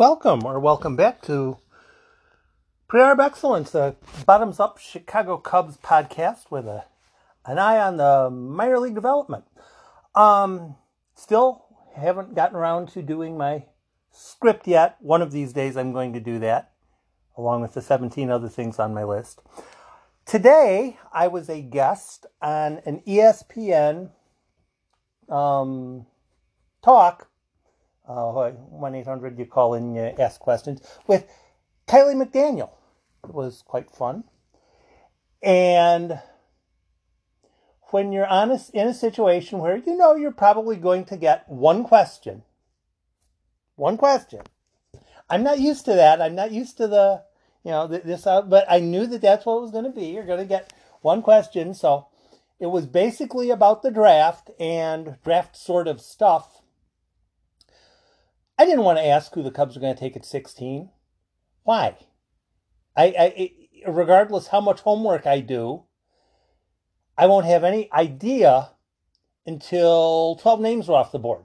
welcome or welcome back to Pre-Arb Excellence, the bottoms up Chicago Cubs podcast with a an eye on the minor league development. Um, still haven't gotten around to doing my script yet. One of these days I'm going to do that, along with the 17 other things on my list. Today I was a guest on an ESPN um, talk uh, 1 800, you call in, you ask questions, with Kiley McDaniel. It was quite fun. And when you're honest in a situation where you know you're probably going to get one question, one question. I'm not used to that. I'm not used to the, you know, this, uh, but I knew that that's what it was going to be. You're going to get one question. So it was basically about the draft and draft sort of stuff I didn't want to ask who the Cubs are going to take at 16. Why? I, I regardless how much homework I do, I won't have any idea until 12 names are off the board.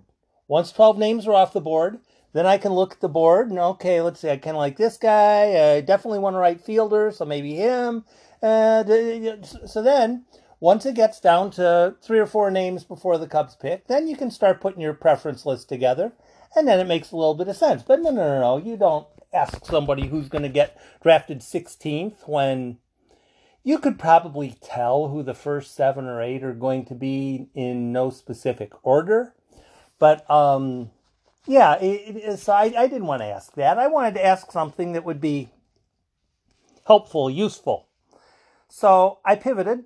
Once 12 names are off the board, then I can look at the board and okay, let's see, I kind of like this guy. I definitely want a right fielder, so maybe him. Uh, so then, once it gets down to three or four names before the Cubs pick, then you can start putting your preference list together and then it makes a little bit of sense. But no, no, no, no. You don't ask somebody who's going to get drafted 16th when you could probably tell who the first seven or eight are going to be in no specific order. But um, yeah, it, it, so I, I didn't want to ask that. I wanted to ask something that would be helpful, useful. So I pivoted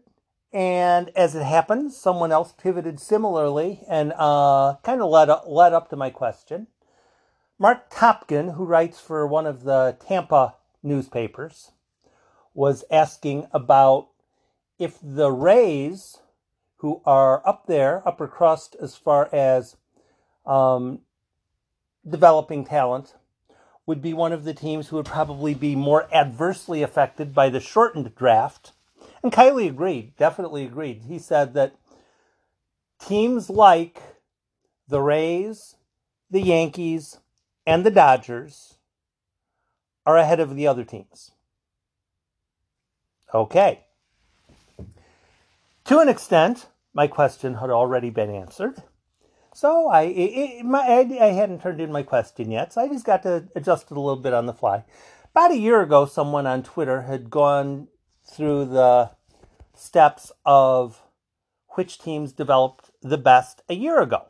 and as it happened, someone else pivoted similarly and uh, kind of led up, led up to my question. Mark Topkin, who writes for one of the Tampa newspapers, was asking about if the Rays, who are up there, upper crust as far as um, developing talent, would be one of the teams who would probably be more adversely affected by the shortened draft and Kiley agreed, definitely agreed. He said that teams like the Rays, the Yankees, and the Dodgers are ahead of the other teams. Okay. To an extent, my question had already been answered. So I, it, my, I hadn't turned in my question yet, so I just got to adjust it a little bit on the fly. About a year ago, someone on Twitter had gone through the steps of which teams developed the best a year ago.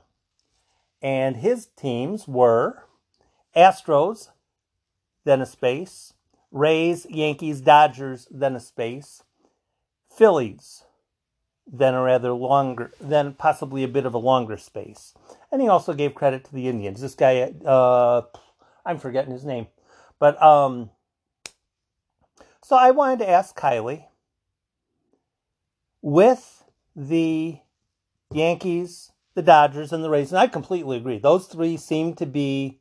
And his teams were Astros, then a space, Rays, Yankees, Dodgers, then a space, Phillies, then a rather longer, then possibly a bit of a longer space. And he also gave credit to the Indians. This guy, uh, I'm forgetting his name, but um, so I wanted to ask Kiley with the Yankees, the Dodgers, and the Rays. And I completely agree. Those three seem to be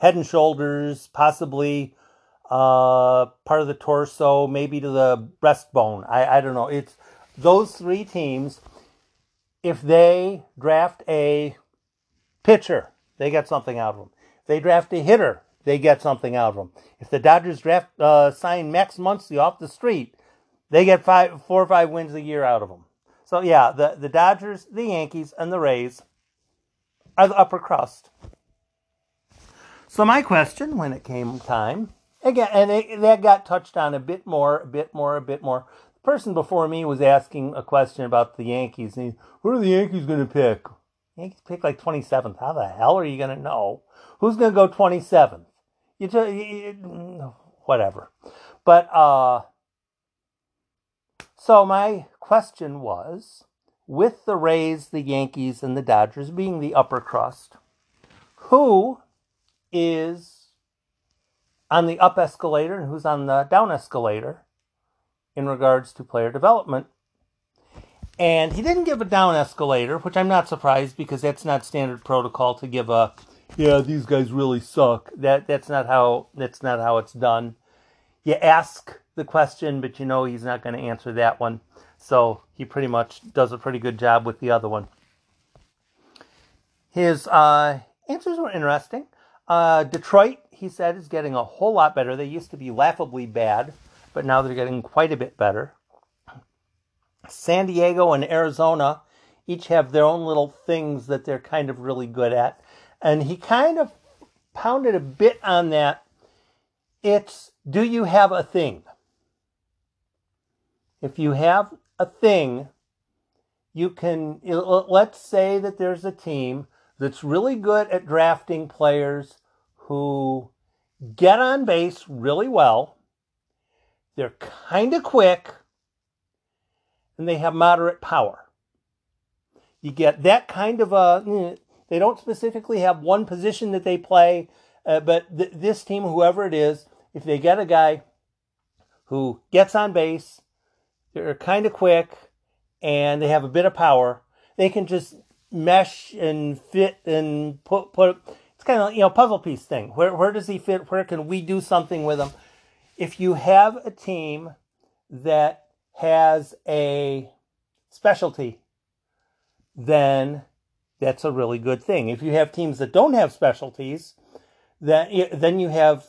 head and shoulders, possibly uh, part of the torso, maybe to the breastbone. I, I don't know. It's those three teams. If they draft a pitcher, they get something out of them. If they draft a hitter, they get something out of them. If the Dodgers draft uh, sign Max Muncy off the street, they get five, four or five wins a year out of them. So yeah, the the Dodgers, the Yankees, and the Rays are the upper crust. So my question, when it came time, again, and it, that got touched on a bit more, a bit more, a bit more. The person before me was asking a question about the Yankees. And he, what are the Yankees going to pick? Yankees pick like 27th. How the hell are you going to know? Who's going to go 27th? You, whatever. But uh, so my question was with the Rays, the Yankees, and the Dodgers being the upper crust, who is on the up escalator and who's on the down escalator in regards to player development? And he didn't give a down escalator, which I'm not surprised because that's not standard protocol to give a yeah, these guys really suck. That that's not how that's not how it's done. You ask the question, but you know he's not going to answer that one. So he pretty much does a pretty good job with the other one. His uh, answers were interesting. Uh, Detroit, he said, is getting a whole lot better. They used to be laughably bad, but now they're getting quite a bit better. San Diego and Arizona each have their own little things that they're kind of really good at. And he kind of pounded a bit on that. It's do you have a thing? If you have a thing, you can, let's say that there's a team that's really good at drafting players who get on base really well. They're kind of quick and they have moderate power. You get that kind of a, eh, they don't specifically have one position that they play, uh, but th- this team, whoever it is, if they get a guy who gets on base, they're kind of quick, and they have a bit of power, they can just mesh and fit and put put. It's kind of you know puzzle piece thing. Where where does he fit? Where can we do something with him? If you have a team that has a specialty, then that's a really good thing. If you have teams that don't have specialties, then then you have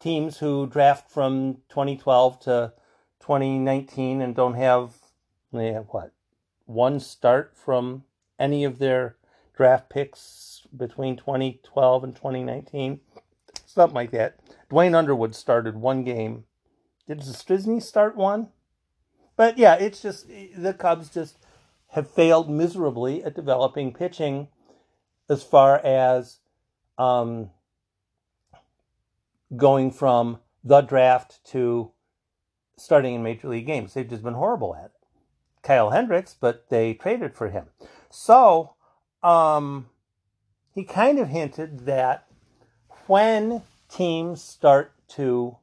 teams who draft from 2012 to 2019 and don't have they have what one start from any of their draft picks between 2012 and 2019, something like that. Duane Underwood started one game. Did Zastryzny start one? But yeah, it's just the Cubs just have failed miserably at developing pitching as far as um, going from the draft to starting in major league games. They've just been horrible at it. Kyle Hendricks, but they traded for him. So um, he kind of hinted that when teams start to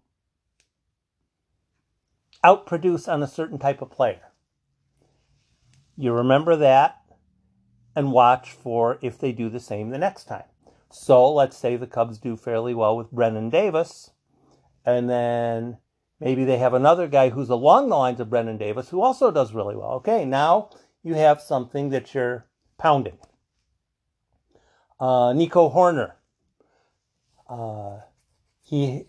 outproduce on a certain type of player, you remember that and watch for if they do the same the next time. So let's say the Cubs do fairly well with Brennen Davis, and then maybe they have another guy who's along the lines of Brennen Davis who also does really well. Okay, now you have something that you're pounding. Uh, Nico Hoerner, uh, he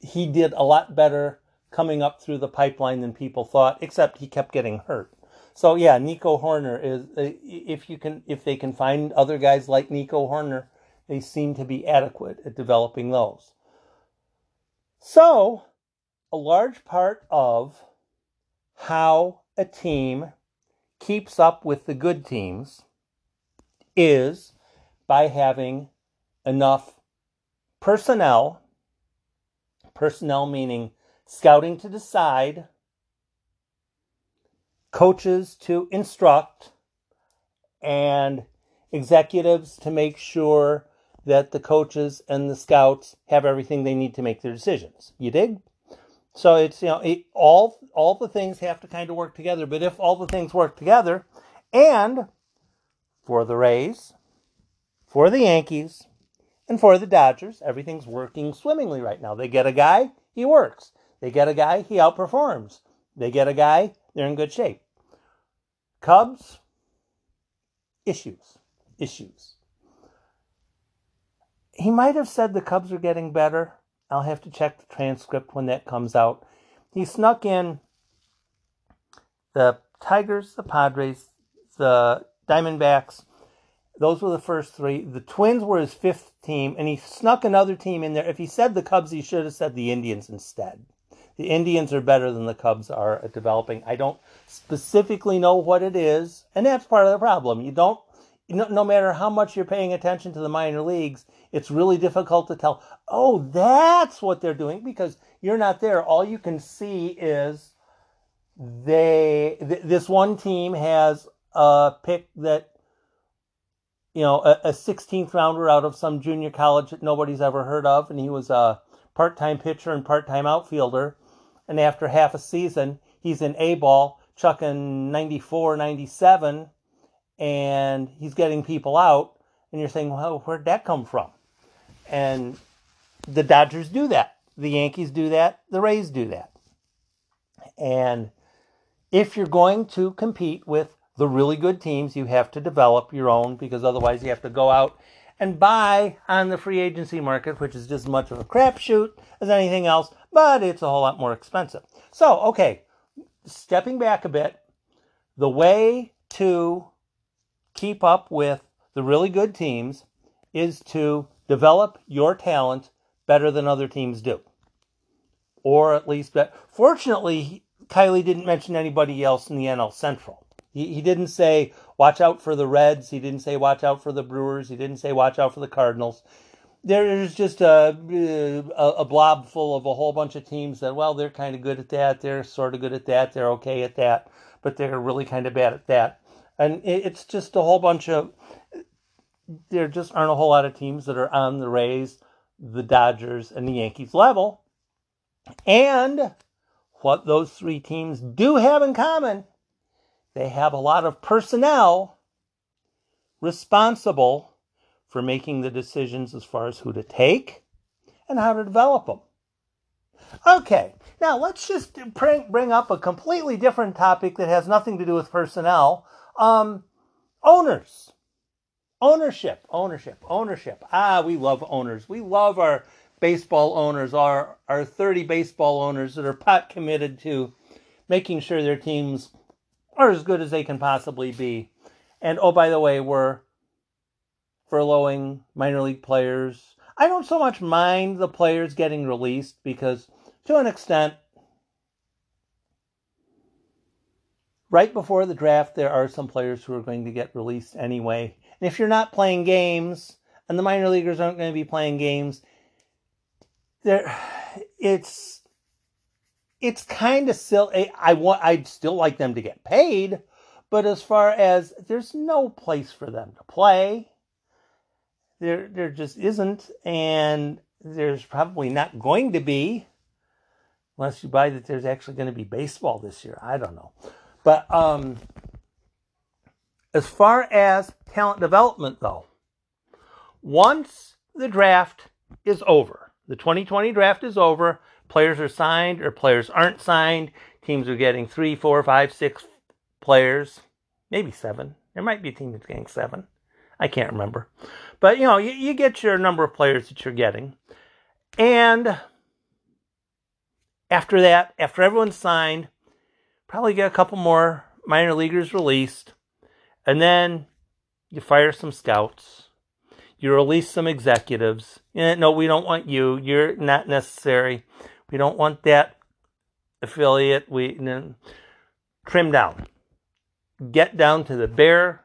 he did a lot better coming up through the pipeline than people thought, except he kept getting hurt. So yeah, Nico Hoerner is uh, if you can if they can find other guys like Nico Hoerner, they seem to be adequate at developing those. So, a large part of how a team keeps up with the good teams is by having enough personnel, personnel meaning scouting to decide coaches to instruct, and executives to make sure that the coaches and the scouts have everything they need to make their decisions. You dig? So it's you know it, all all the things have to kind of work together. But if all the things work together, and for the Rays, for the Yankees, and for the Dodgers, everything's working swimmingly right now. They get a guy, he works. They get a guy, he outperforms. They get a guy, they're in good shape. Cubs, issues, issues. He might have said the Cubs are getting better. I'll have to check the transcript when that comes out. He snuck in the Tigers, the Padres, the Diamondbacks. Those were the first three. The Twins were his fifth team, and he snuck another team in there. If he said the Cubs, he should have said the Indians instead. The Indians are better than the Cubs are at developing. I don't specifically know what it is, and that's part of the problem. You don't, no, no matter how much you're paying attention to the minor leagues, it's really difficult to tell, oh, that's what they're doing because you're not there. All you can see is they, th- this one team has a pick that, you know, a, a 16th rounder out of some junior college that nobody's ever heard of, and he was a part time pitcher and part time outfielder and after half a season, he's in A ball, chucking 94, 97, and he's getting people out. And you're saying, well, where'd that come from? And the Dodgers do that. The Yankees do that. The Rays do that. And if you're going to compete with the really good teams, you have to develop your own because otherwise you have to go out and buy on the free agency market, which is just as much of a crapshoot as anything else, but it's a whole lot more expensive. So, okay, stepping back a bit, the way to keep up with the really good teams is to develop your talent better than other teams do. Or at least, that. fortunately, Kiley didn't mention anybody else in the NL Central. He, he didn't say, watch out for the Reds. He didn't say, watch out for the Brewers. He didn't say, watch out for the Cardinals. There's just a, a, a blob full of a whole bunch of teams that, well, they're kind of good at that. They're sort of good at that. They're okay at that. But they're really kind of bad at that. And it's just a whole bunch of, there just aren't a whole lot of teams that are on the Rays, the Dodgers, and the Yankees level. And what those three teams do have in common, they have a lot of personnel responsible for making the decisions as far as who to take and how to develop them. Okay, now let's just bring up a completely different topic that has nothing to do with personnel. Um, owners. Ownership, ownership, ownership. Ah, we love owners. We love our baseball owners, our, our 30 baseball owners that are pot committed to making sure their teams are as good as they can possibly be. And oh, by the way, we're furloughing minor league players. I don't so much mind the players getting released because, to an extent, right before the draft, there are some players who are going to get released anyway. And if you're not playing games, and the minor leaguers aren't going to be playing games, there, it's it's kind of silly. I want I'd still like them to get paid, but as far as there's no place for them to play, there there just isn't, and there's probably not going to be, unless you buy that there's actually going to be baseball this year. I don't know, but um, as far as talent development, though, once the draft is over, the 2020 draft is over, players are signed or players aren't signed, teams are getting three, four, five, six players, maybe seven. There might be a team that's getting seven. I can't remember. But, you know, you, you get your number of players that you're getting. And after that, after everyone's signed, probably get a couple more minor leaguers released. And then you fire some scouts. You release some executives. Eh, no, we don't want you. You're not necessary. We don't want that affiliate. We trim down. Get down to the bare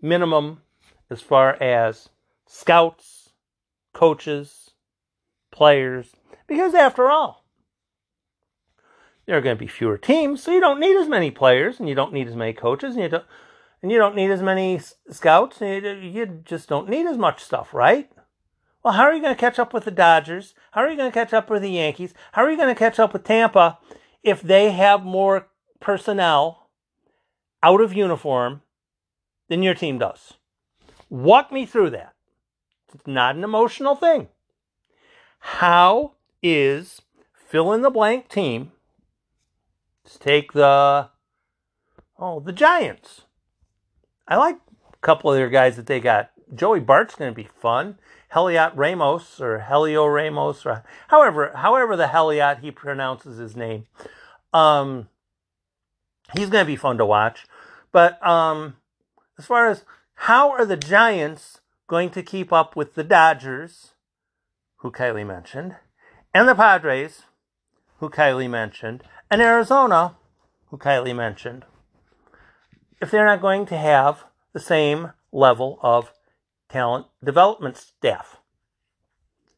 minimum as far as scouts, coaches, players, because after all, there are going to be fewer teams, so you don't need as many players and you don't need as many coaches and you don't and you don't need as many scouts. You just don't need as much stuff, right? Well, how are you going to catch up with the Dodgers? How are you going to catch up with the Yankees? How are you going to catch up with Tampa if they have more personnel out of uniform than your team does? Walk me through that. It's not an emotional thing. How is fill in the blank team? Let's take the oh the Giants. I like a couple of their guys that they got. Joey Bart's going to be fun. Heliot Ramos or Helio Ramos or however however the Heliot he pronounces his name. Um, he's going to be fun to watch. But um, as far as how are the Giants going to keep up with the Dodgers, who Kiley mentioned, and the Padres, who Kiley mentioned, and Arizona, who Kiley mentioned? if they're not going to have the same level of talent development staff?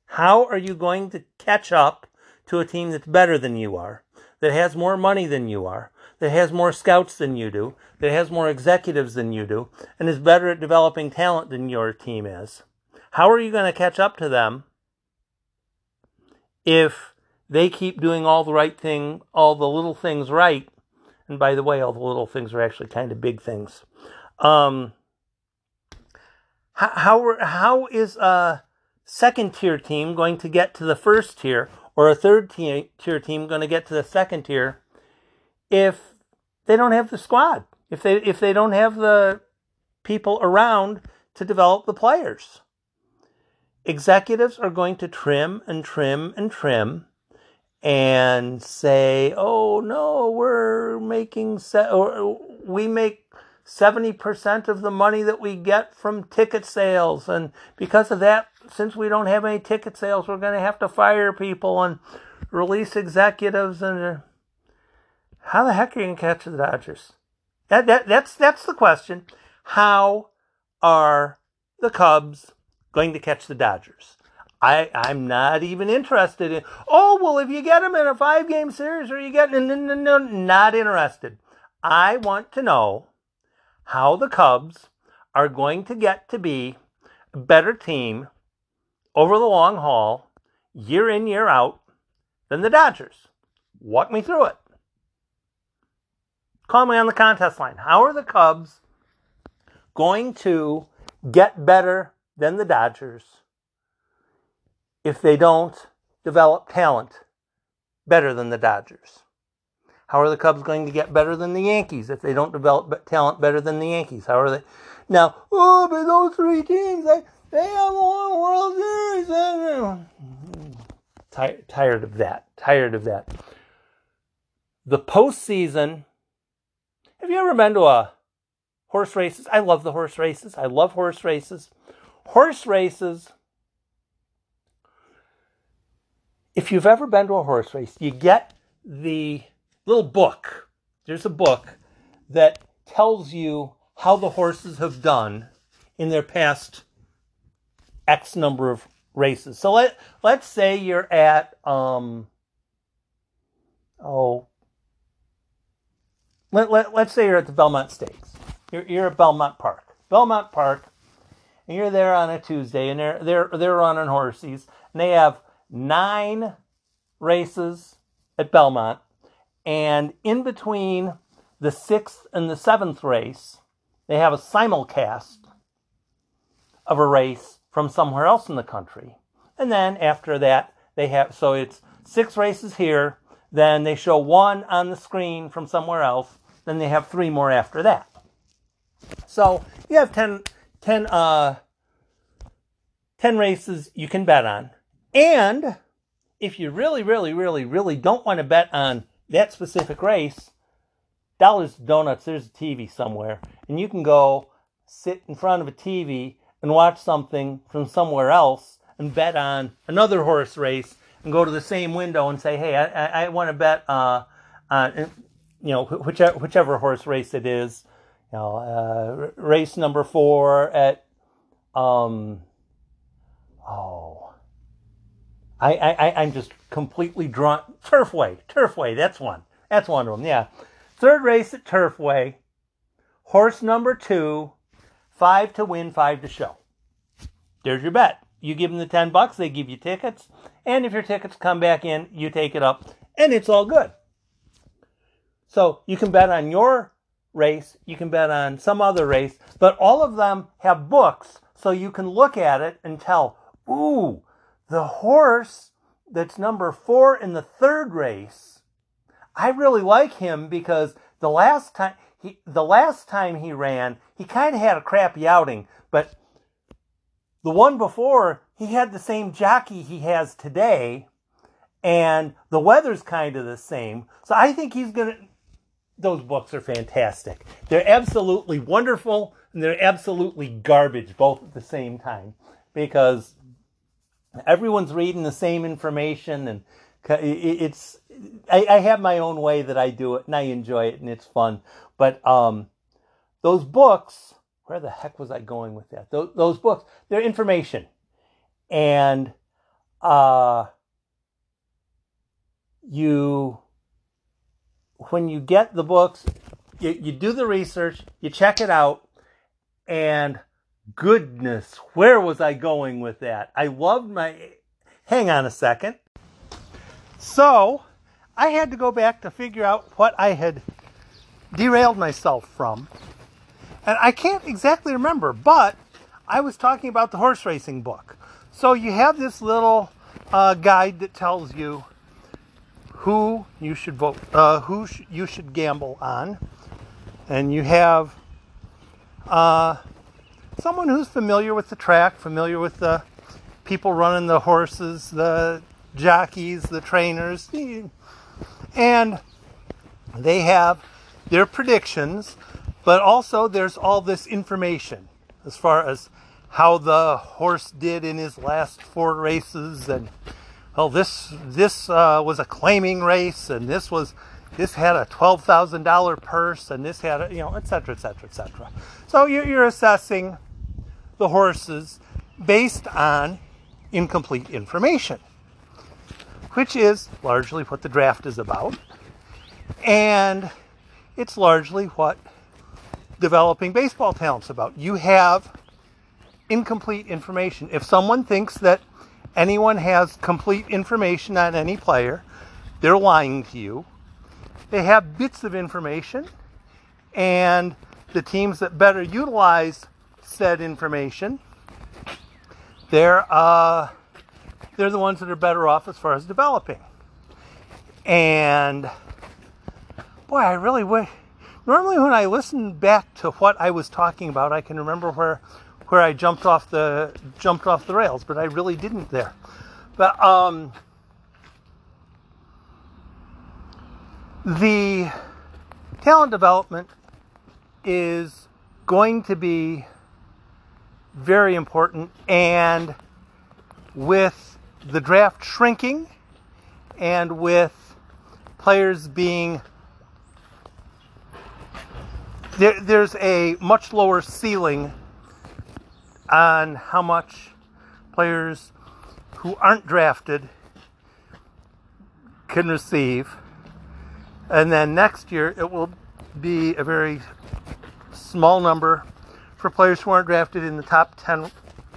How are you going to catch up to a team that's better than you are, that has more money than you are, that has more scouts than you do, that has more executives than you do, and is better at developing talent than your team is? How are you going to catch up to them if they keep doing all the right thing, all the little things right, and by the way, all the little things are actually kind of big things. Um, how, how, how is a second tier team going to get to the first tier, or a third tier, team going to get to the second tier if they don't have the squad? If they if they don't have the people around to develop the players? executives are going to trim and trim and trim and say, "Oh no, we're making se- or we make 70% of the money that we get from ticket sales and because of that, since we don't have any ticket sales, we're going to have to fire people and release executives and uh, how the heck are you going to catch the Dodgers? That, that that's that's the question. How are the Cubs going to catch the Dodgers? I, I'm not even interested in, oh, well, if you get them in a five game series or you get, no, no, no, no, not interested. I want to know how the Cubs are going to get to be a better team over the long haul, year in, year out, than the Dodgers. Walk me through it. Call me on the contest line. How are the Cubs going to get better than the Dodgers if they don't develop talent better than the Dodgers? How are the Cubs going to get better than the Yankees if they don't develop talent better than the Yankees? How are they? Now, oh, but those three teams, they, they have won World Series. Tired, tired of that. Tired of that. The postseason. Have you ever been to a horse races? I love the horse races. I love horse races. Horse races if you've ever been to a horse race, you get the little book. There's a book that tells you how the horses have done in their past X number of races. So let let's say you're at um oh let, let, let's say you're at the Belmont Stakes. You're, you're at Belmont Park. Belmont Park, and you're there on a Tuesday, and they're they're they're running horses, and they have nine races at Belmont, and in between the sixth and the seventh race, they have a simulcast of a race from somewhere else in the country. And then after that, they have, so it's six races here, then they show one on the screen from somewhere else, then they have three more after that. So you have 10, 10, uh, 10 races you can bet on. And if you really, really, really, really don't want to bet on that specific race, Dollars to Donuts, there's a TV somewhere, and you can go sit in front of a TV and watch something from somewhere else and bet on another horse race and go to the same window and say, hey, I, I, I want to bet uh, on, you know, whichever, whichever horse race it is, you know, uh, race number four at, um, oh, I, I, I'm just completely drawn. Turfway, Turfway, that's one. That's one of them, yeah. Third race at Turfway, horse number two, five to win, five to show. There's your bet. You give them the 10 bucks, they give you tickets, and if your tickets come back in, you take it up, and it's all good. So you can bet on your race, you can bet on some other race, but all of them have books, so you can look at it and tell, ooh, the horse that's number four in the third race, I really like him because the last time he the last time he ran, he kind of had a crappy outing, but the one before he had the same jockey he has today, and the weather's kind of the same. So I think he's gonna. Those books are fantastic. They're absolutely wonderful, and they're absolutely garbage both at the same time because everyone's reading the same information and it's I, I, have my own way that I do it and I enjoy it and it's fun. But um, those books, where the heck was I going with that? Those, those books, they're information, and uh, you when you get the books, you, you do the research, you check it out, and goodness, where was I going with that? I loved my. Hang on a second. So, I had to go back to figure out what I had derailed myself from. And I can't exactly remember, but I was talking about the horse racing book. So, you have this little uh, guide that tells you who you should vote, uh, who sh- you should gamble on. And you have uh, someone who's familiar with the track, familiar with the people running the horses, the jockeys, the trainers, and they have their predictions, but also there's all this information as far as how the horse did in his last four races and well this this uh, was a claiming race and this was this had a $12,000 purse and this had a, you know et cetera et cetera et cetera. So you're, you're assessing the horses based on incomplete information which is largely what the draft is about and it's largely what developing baseball talent's about you have incomplete information. If someone thinks that anyone has complete information on any player, they're lying to you. They have bits of information, and the teams that better utilize said information, they're uh, they're the ones that are better off as far as developing. And boy, I really wish. Normally, when I listen back to what I was talking about, I can remember where where I jumped off the jumped off the rails, but I really didn't there. But um, the talent development is going to be very important, and with the draft shrinking, and with players being there, there's a much lower ceiling on how much players who aren't drafted can receive. And then next year it will be a very small number for players who aren't drafted in the top 10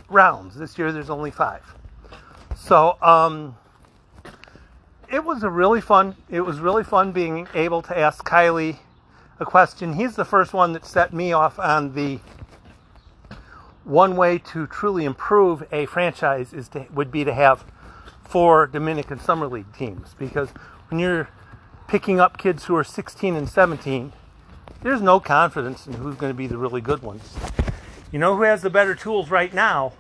rounds. This year there's only five. So um, it was a really fun. It was really fun being able to ask Kiley a question. He's the first one that set me off on the one way to truly improve a franchise is to would be to have four Dominican Summer League teams because when you're picking up kids who are 16 and 17, there's no confidence in who's going to be the really good ones. You know who has the better tools right now,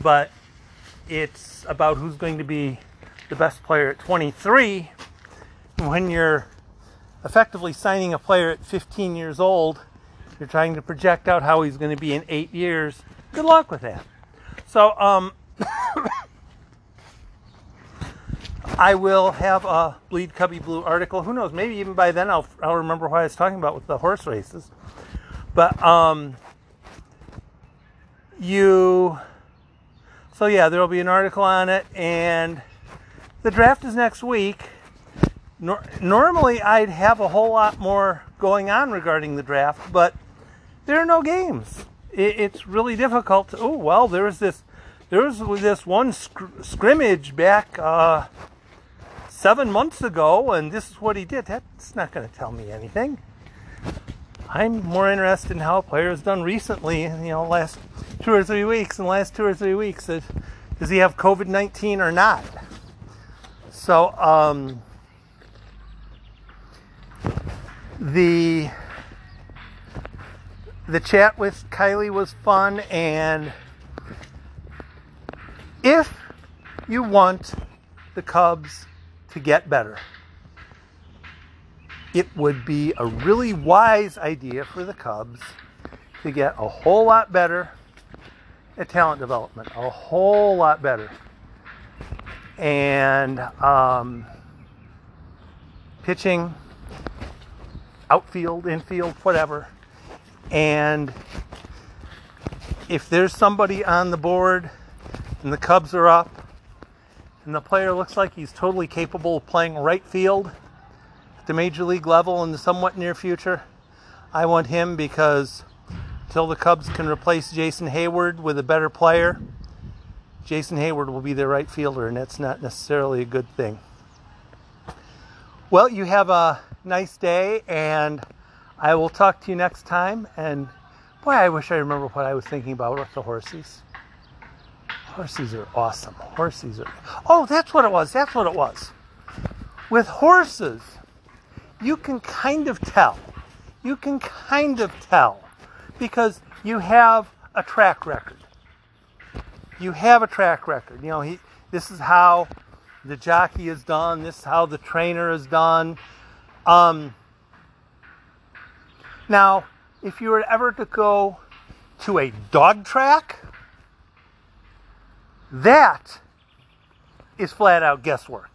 but it's about who's going to be the best player at 23. When you're effectively signing a player at 15 years old you're trying to project out how he's going to be in eight years. Good luck with that. So, um, I will have a Bleed Cubby Blue article. Who knows? Maybe even by then I'll, I'll remember what I was talking about with the horse races. But, um, you, so yeah, there will be an article on it, and the draft is next week. Nor- normally, I'd have a whole lot more going on regarding the draft, but there are no games. It, it's really difficult. Oh well, there was this there was this one sc- scrimmage back uh, seven months ago, and this is what he did. That's not going to tell me anything. I'm more interested in how a player has done recently. You know, last two or three weeks. In the last two or three weeks, does he have COVID nineteen or not? So um, the the chat with Kiley was fun, and if you want the Cubs to get better, it would be a really wise idea for the Cubs to get a whole lot better at talent development, a whole lot better. And um, pitching, outfield, infield, whatever and if there's somebody on the board and the Cubs are up and the player looks like he's totally capable of playing right field at the major league level in the somewhat near future, I want him because until the Cubs can replace Jason Heyward with a better player, Jason Heyward will be their right fielder, and that's not necessarily a good thing. Well, you have a nice day, and I will talk to you next time. And boy, I wish I remember what I was thinking about with the horses. Horses are awesome. Horses are. Oh, that's what it was. That's what it was. With horses, you can kind of tell. You can kind of tell because you have a track record. you have a track record. You know, he, this is how the jockey is done. This is how the trainer is done. Um, now, if you were ever to go to a dog track, that is flat out guesswork.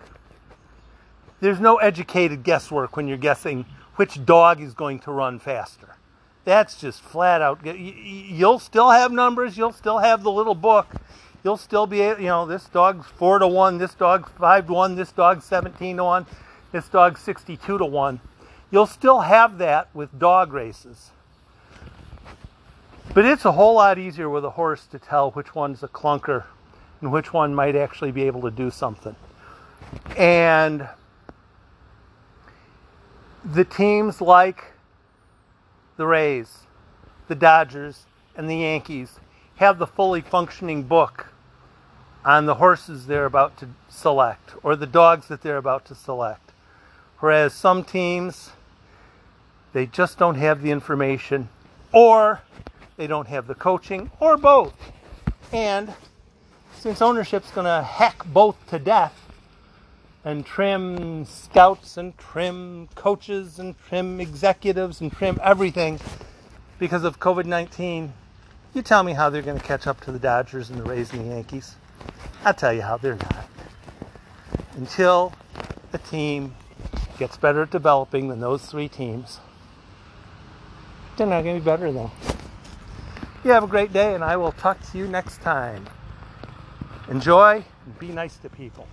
There's no educated guesswork when you're guessing which dog is going to run faster. That's just flat out. You'll still have numbers. You'll still have the little book. You'll still be, you know, this dog's four to one. This dog's five to one. This dog's seventeen to one. This dog's sixty-two to one. You'll still have that with dog races. But it's a whole lot easier with a horse to tell which one's a clunker and which one might actually be able to do something. And the teams like the Rays, the Dodgers, and the Yankees have the fully functioning book on the horses they're about to select or the dogs that they're about to select. Whereas some teams, they just don't have the information or they don't have the coaching or both. And since ownership's going to hack both to death, and trim scouts and trim coaches and trim executives and trim everything because of COVID 19, you tell me how they're going to catch up to the Dodgers and the Rays and the Yankees. I'll tell you how they're not. Until a team gets better at developing than those three teams, they're not going to be better though. You have a great day, and I will talk to you next time. Enjoy and be nice to people.